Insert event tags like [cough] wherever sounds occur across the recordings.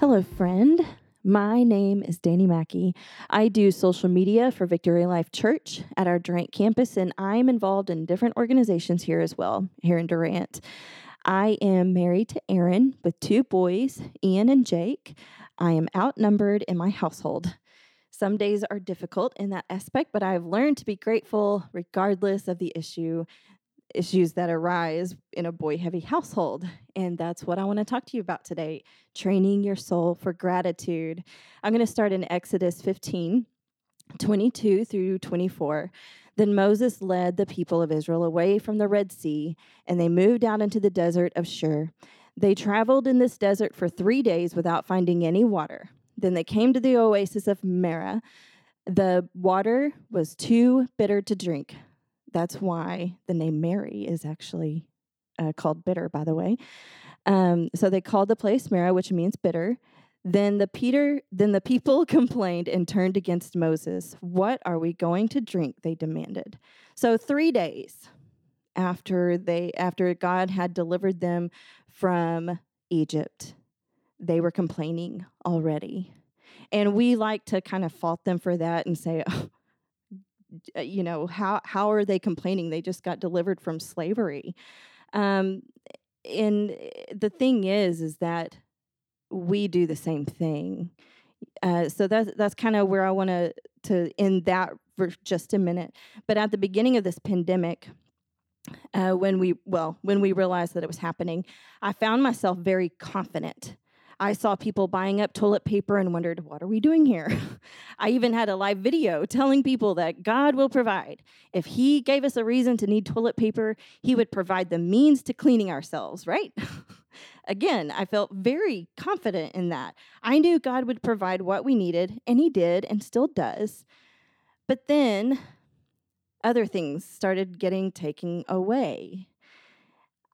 Hello, friend. My name is Danny Mackey. I do social media for Victory Life Church at our Durant campus, and I'm involved in different organizations here as well, here in Durant. I am married to Aaron with two boys, Ian and Jake. I am outnumbered in my household. Some days are difficult in that aspect, but I've learned to be grateful regardless of the issue issues that arise in a boy heavy household. And that's what I want to talk to you about today training your soul for gratitude. I'm going to start in Exodus 15 22 through 24. Then Moses led the people of Israel away from the Red Sea, and they moved out into the desert of Shur. They traveled in this desert for three days without finding any water. Then they came to the oasis of Marah. The water was too bitter to drink. That's why the name Mary is actually uh, called bitter, by the way. Um, so they called the place Marah, which means bitter. Then the Peter, then the people [laughs] complained and turned against Moses. What are we going to drink? They demanded. So three days after they after God had delivered them from Egypt, they were complaining already. And we like to kind of fault them for that and say, [laughs] oh, you know, how, how are they complaining? They just got delivered from slavery. Um, and eh, the thing is, is that we do the same thing. Uh, so that's that's kind of where I want to to end that for just a minute. But at the beginning of this pandemic, uh, when we well when we realized that it was happening, I found myself very confident I saw people buying up toilet paper and wondered, what are we doing here? [laughs] I even had a live video telling people that God will provide. If He gave us a reason to need toilet paper, He would provide the means to cleaning ourselves, right? [laughs] Again, I felt very confident in that. I knew God would provide what we needed, and He did and still does. But then other things started getting taken away.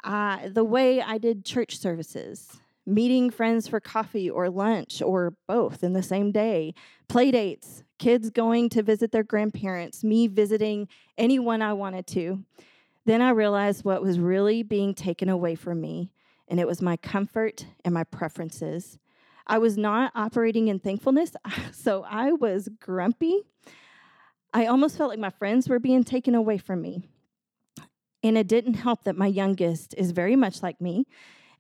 Uh, the way I did church services, meeting friends for coffee or lunch or both in the same day, play dates, kids going to visit their grandparents, me visiting anyone I wanted to. Then I realized what was really being taken away from me, and it was my comfort and my preferences. I was not operating in thankfulness, [laughs] so I was grumpy. I almost felt like my friends were being taken away from me. And it didn't help that my youngest is very much like me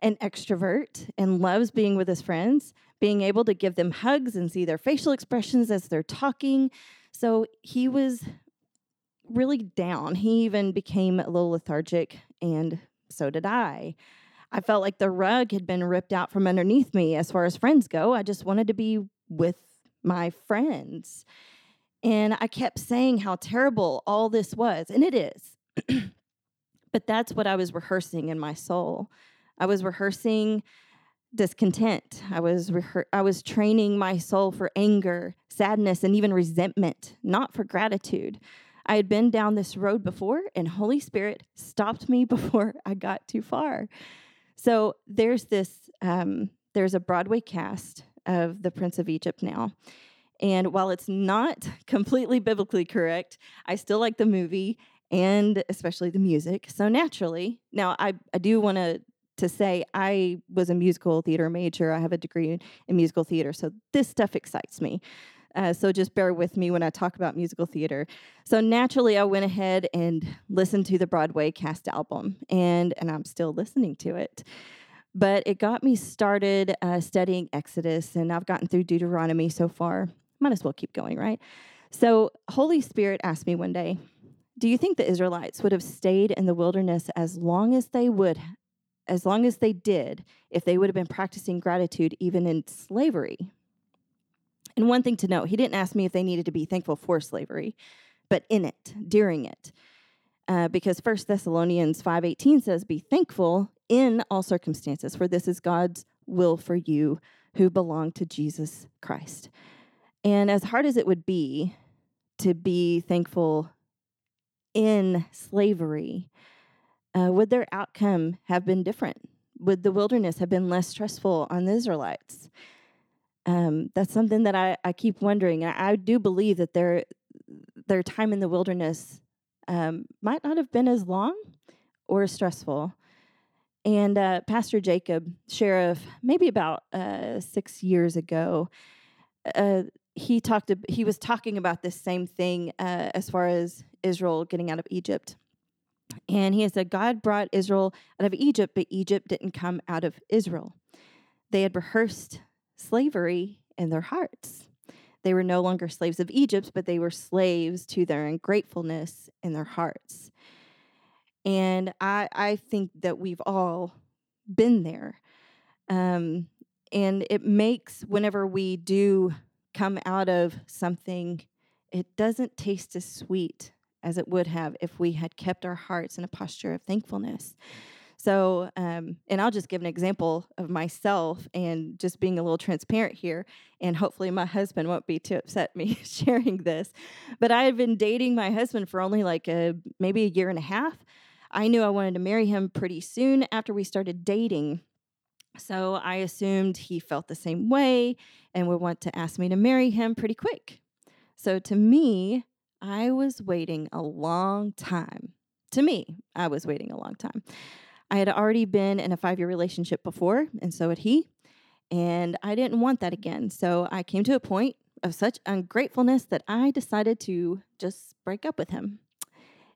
an extrovert and loves being with his friends, being able to give them hugs and see their facial expressions as they're talking. So he was really down. He even became a little lethargic, and so did I. I felt like the rug had been ripped out from underneath me as far as friends go. I just wanted to be with my friends. And I kept saying how terrible all this was, and it is. [clears throat] but that's what I was rehearsing in my soul. I was rehearsing discontent. I was rehe- I was training my soul for anger, sadness, and even resentment, not for gratitude. I had been down this road before, and Holy Spirit stopped me [laughs] before I got too far. So there's this. Um, there's a Broadway cast of The Prince of Egypt now. And while it's not [laughs] completely biblically correct, I still like the movie and especially the music. So naturally, now I, I do want to to say I was a musical theater major. I have a degree in musical theater, so this stuff excites me. Uh, so just bear with me when I talk about musical theater. So naturally, I went ahead and listened to the Broadway cast album, and and I'm still listening to it. But it got me started uh, studying Exodus, and I've gotten through Deuteronomy so far. Might as well keep going, right? So Holy Spirit asked me one day, "Do you think the Israelites would have stayed in the wilderness as long as they would as long as they did, if they would have been practicing gratitude even in slavery. And one thing to note, he didn't ask me if they needed to be thankful for slavery, but in it, during it. Uh, because First Thessalonians 5.18 says, Be thankful in all circumstances, for this is God's will for you who belong to Jesus Christ. And as hard as it would be to be thankful in slavery, uh, would their outcome have been different? Would the wilderness have been less stressful on the Israelites? Um, that's something that I, I keep wondering. I, I, do believe that their their time in the wilderness um, might not have been as long or as stressful. And uh, Pastor Jacob Sheriff, maybe about uh, six years ago, uh, he talked. He was talking about this same thing uh, as far as Israel getting out of Egypt. And he said, God brought Israel out of Egypt, but Egypt didn't come out of Israel. They had rehearsed slavery in their hearts. They were no longer slaves of Egypt, but they were slaves to their ungratefulness in their hearts. And I, I think that we've all been there. Um, and it makes, whenever we do come out of something, it doesn't taste as sweet as it would have if we had kept our hearts in a posture of thankfulness. So, um, and I'll just give an example of myself and just being a little transparent here. And hopefully, my husband won't be too upset me [laughs] sharing this. But I had been dating my husband for only like a, maybe a year and a half. I knew I wanted to marry him pretty soon after we started dating. So I assumed he felt the same way and would want to ask me to marry him pretty quick. So to me, I was waiting a long time. To me, I was waiting a long time. I had already been in a five year relationship before, and so had he. And I didn't want that again. So I came to a point of such ungratefulness that I decided to just break up with him.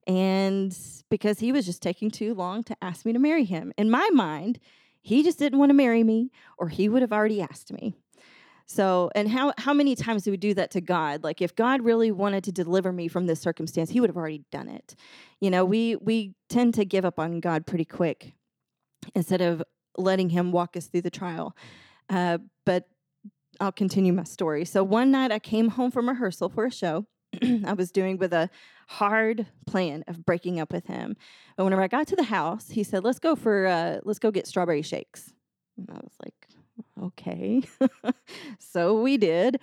And because he was just taking too long to ask me to marry him. In my mind, he just didn't want to marry me, or he would have already asked me. So, and how how many times do we do that to God? Like if God really wanted to deliver me from this circumstance, he would have already done it. You know, we we tend to give up on God pretty quick instead of letting him walk us through the trial. Uh, but I'll continue my story. So one night I came home from rehearsal for a show [clears throat] I was doing with a hard plan of breaking up with him. But whenever I got to the house, he said, "Let's go for uh, let's go get strawberry shakes." And I was like, "Okay." [laughs] so we did,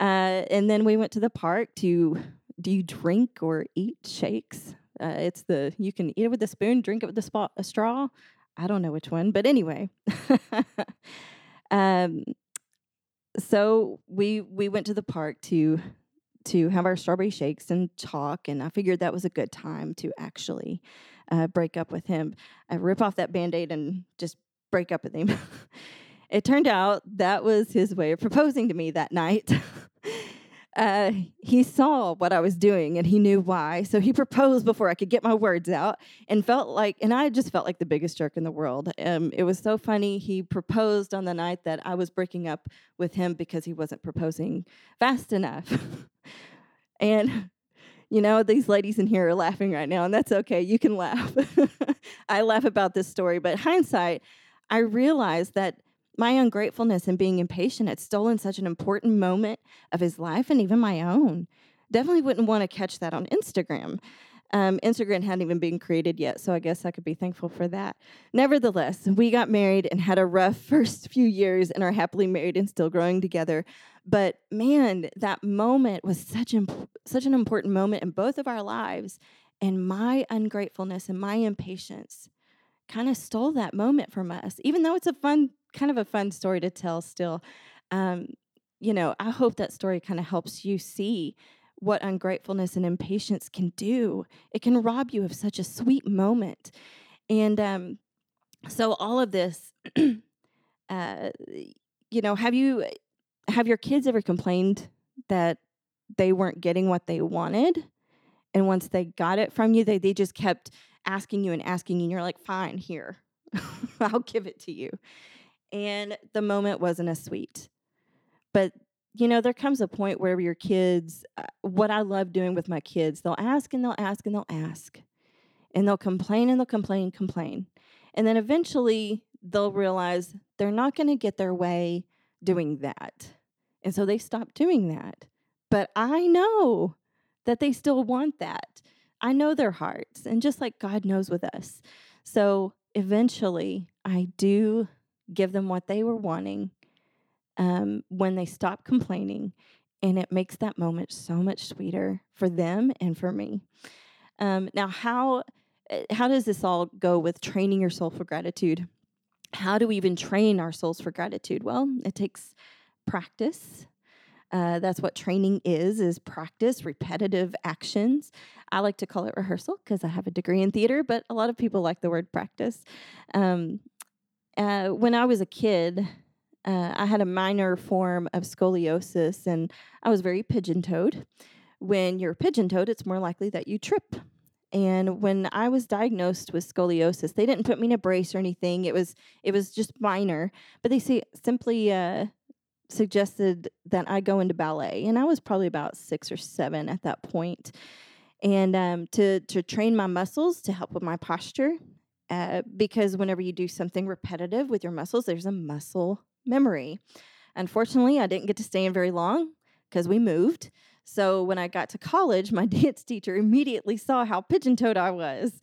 uh, and then we went to the park to. Do you drink or eat shakes? Uh, it's the you can eat it with a spoon, drink it with a, spot, a straw. I don't know which one, but anyway. [laughs] um, so we we went to the park to to have our strawberry shakes and talk. And I figured that was a good time to actually uh, break up with him. I rip off that band aid and just break up with him. [laughs] it turned out that was his way of proposing to me that night. [laughs] uh, he saw what I was doing and he knew why. So he proposed before I could get my words out and felt like, and I just felt like the biggest jerk in the world. Um, it was so funny. He proposed on the night that I was breaking up with him because he wasn't proposing fast enough. [laughs] and you know, these ladies in here are laughing right now, and that's okay. You can laugh. [laughs] I laugh about this story, but hindsight, I realized that my ungratefulness and being impatient had stolen such an important moment of his life and even my own. Definitely wouldn't want to catch that on Instagram. Um, Instagram hadn't even been created yet, so I guess I could be thankful for that. Nevertheless, we got married and had a rough [laughs] first few years and are happily married and still growing together. But man, that moment was such, imp- such an important moment in both of our lives. And my ungratefulness and my impatience kind of stole that moment from us, even though it's a fun, kind of a fun story to tell still. Um, you know, I hope that story kind of helps you see what ungratefulness and impatience can do. It can rob you of such a sweet moment. And um, so, all of this, [clears throat] uh, you know, have you have your kids ever complained that they weren't getting what they wanted? And once they got it from you, they, they just kept asking you and asking you, and you're like, fine, here, [laughs] I'll give it to you. And the moment wasn't as sweet. But, you know, there comes a point where your kids, uh, what I love doing with my kids, they'll ask and they'll ask and they'll ask. And they'll complain and they'll complain and complain. And then eventually they'll realize they're not going to get their way doing that. And so they stop doing that. But I know that they still want that. I know their hearts, and just like God knows with us. So eventually, I do give them what they were wanting. um, when they stop [laughs] complaining, and it makes that moment so much sweeter for them and for me. Um, now, how eh, how does this all go with training your soul for gratitude? How do we even train our souls for gratitude? Well, it takes practice. Uh, that's what training is is practice repetitive actions i like to call it rehearsal because i have a degree in theater but a lot of people like the word practice um, uh, when i was a kid uh, I had a minor form of scoliosis and I was very pigeon toed. When you're pigeon toed, it's more likely that you trip. And when I was diagnosed with scoliosis, they didn't put me in a brace or anything. It was it was just minor, but they say, simply uh, suggested that I go into ballet, and I was probably about six or seven at that point, and um, to to train my muscles to help with my posture, uh, because whenever you do something repetitive with your muscles, there's a muscle memory. Unfortunately, I didn't get to stay in very long because we moved. So when I got to college, my [laughs] dance teacher immediately saw how pigeon toed I was.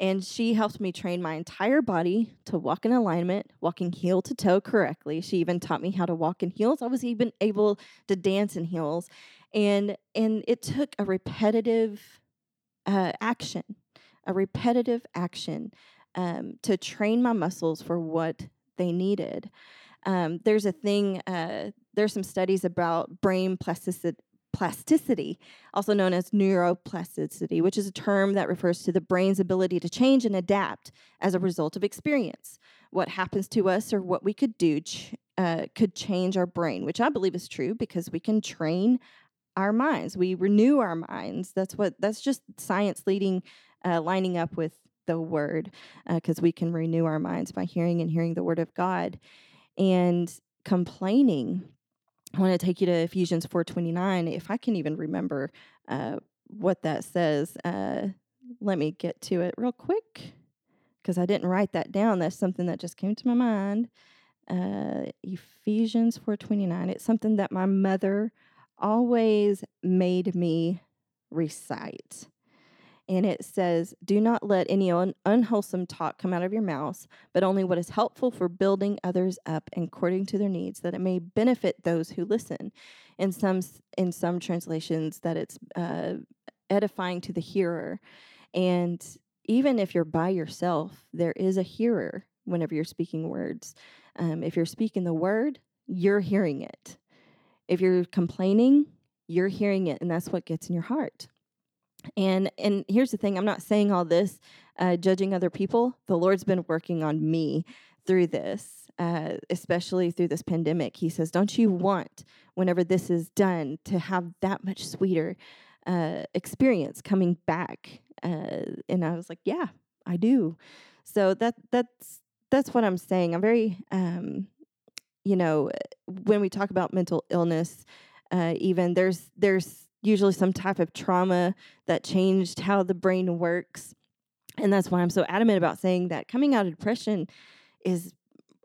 And she helped me train my entire body to walk in alignment, walking heel to toe correctly. She even taught me how to walk in heels. I was even able to dance in heels. And, and it took a repetitive uh, action, a repetitive action um, to train my muscles for what they needed. Um, there's a thing, uh, there's some studies about brain plasticity, plasticity, also known as neuroplasticity, which is a term that refers to the brain's ability to change and adapt as a result of experience. What happens to us or what we could do ch- uh, could change our brain, which I believe is true because we can train our minds. We renew our minds. That's what. That's just science leading, uh, lining up with the word, because uh, we can renew our minds by hearing and hearing the word of God and complaining i want to take you to ephesians 4.29 if i can even remember uh, what that says uh, let me get to it real quick because i didn't write that down that's something that just came to my mind uh, ephesians 4.29 it's something that my mother always made me recite and it says, Do not let any un- unwholesome talk come out of your mouths, but only what is helpful for building others up according to their needs, that it may benefit those who listen. In some in some translations, that it's uh, edifying to the hearer, and even if you're by yourself, there is a hearer whenever you're speaking words. Um, if you're speaking the word, you're hearing it. If you're complaining, you're hearing it, and that's what gets in your heart. And and here's the thing: I'm not saying all this uh, judging other people. The Lord's been working on me through this, uh, especially through this pandemic. He says, "Don't you want, whenever this is done, to have that much sweeter uh, experience coming back?" Uh, and I was like, "Yeah, I do." So that that's that's what I'm saying. I'm very, um, you know, when we talk about mental illness, uh, even there's there's usually some type of trauma that changed how the brain works. And that's why I'm so adamant about saying that coming out of depression is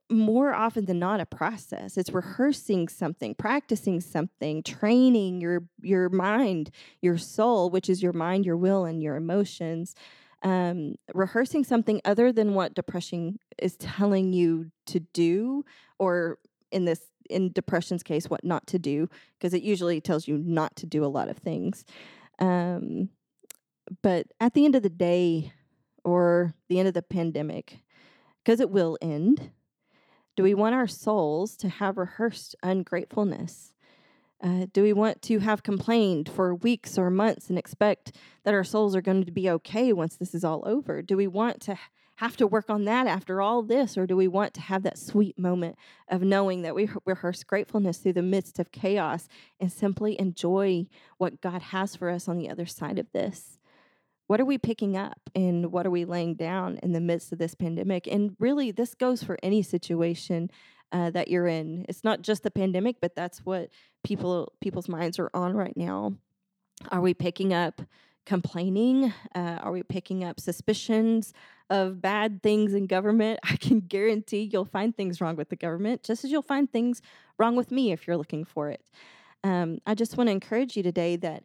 more often than not a process it's rehearsing something practicing something training your your mind your soul which is your mind your will and your emotions um, rehearsing something other than what depression is telling you to do or in this in depression's case what not to do because it usually tells you not to do a lot of things um, but at the end of the day or the end of the pandemic because it will end do we want our souls to have rehearsed ungratefulness uh, do we want to have complained for weeks or months and expect that our souls are going to be okay once this is all over? Do we want to have to work on that after all this, or do we want to have that sweet moment of knowing that we rehearse gratefulness through the midst of chaos and simply enjoy what God has for us on the other side of this? What are we picking up and what are we laying down in the midst of this pandemic? And really, this goes for any situation uh, that you're in. It's not just the pandemic, but that's what people people's minds are on right now. Are we picking up complaining? Uh, are we picking up suspicions of bad things in government? [laughs] I can guarantee you'll find things wrong with the government, just as you'll find things wrong with me if you're looking for it. Um, I just want to encourage you today that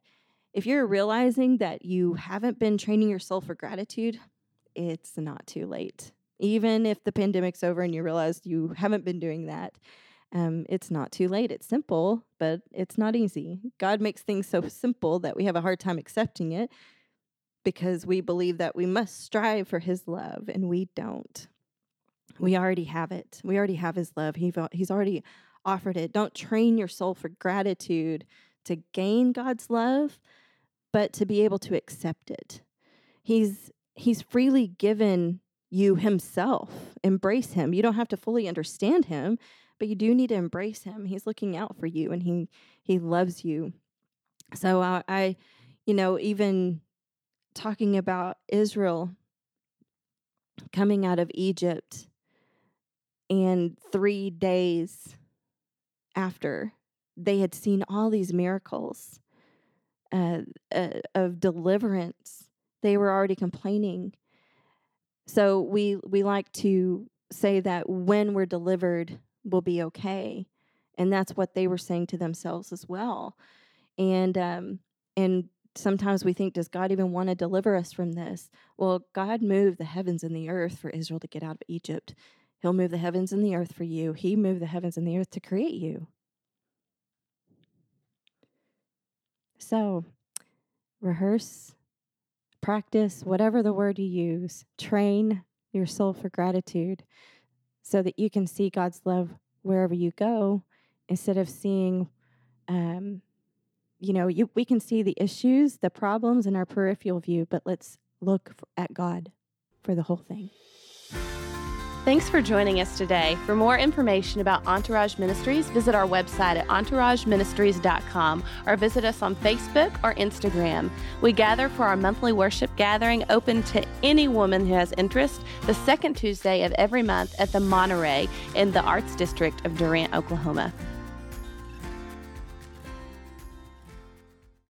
if you're realizing that you haven't been training your soul for gratitude, it's not too late. Even if the pandemic's over and you realize you haven't been doing that, Um, it's not too late. It's simple, but it's not easy. God makes things so simple that we have a hard time accepting it because we believe that we must strive for His love, and we don't. We already have it. We already have His love. He, he's already offered it. Don't train your soul for gratitude to gain God's love, but to be able to accept it. He's He's freely given you Himself. Embrace Him. You don't have to fully understand Him, but you do need to embrace Him. He's looking out for you, and He He loves you. So uh, I, you know, even talking about Israel coming out of Egypt and three days after they had seen all these miracles uh, uh, of deliverance, they were already complaining. So we we like to say that when we're delivered, we'll be okay, and that's what they were saying to themselves as well. And um, and sometimes we think, does God even want to deliver us from this? Well, God moved the heavens and the earth for Israel to get out of Egypt. He'll move the heavens and the earth for you. He moved the heavens and the earth to create you. So, rehearse, practice, whatever the word you use, train your soul for gratitude so that you can see God's love wherever you go instead of seeing, um, you know, you, we can see the issues, the problems in our peripheral view, but let's look at God for the whole thing. Thanks for joining us today. For more information about Entourage Ministries, visit our website at entourageministries.com or visit us on Facebook or Instagram. We gather for our monthly worship gathering open to any woman who has interest the second Tuesday of every month at the Monterey in the Arts District of Durant, Oklahoma.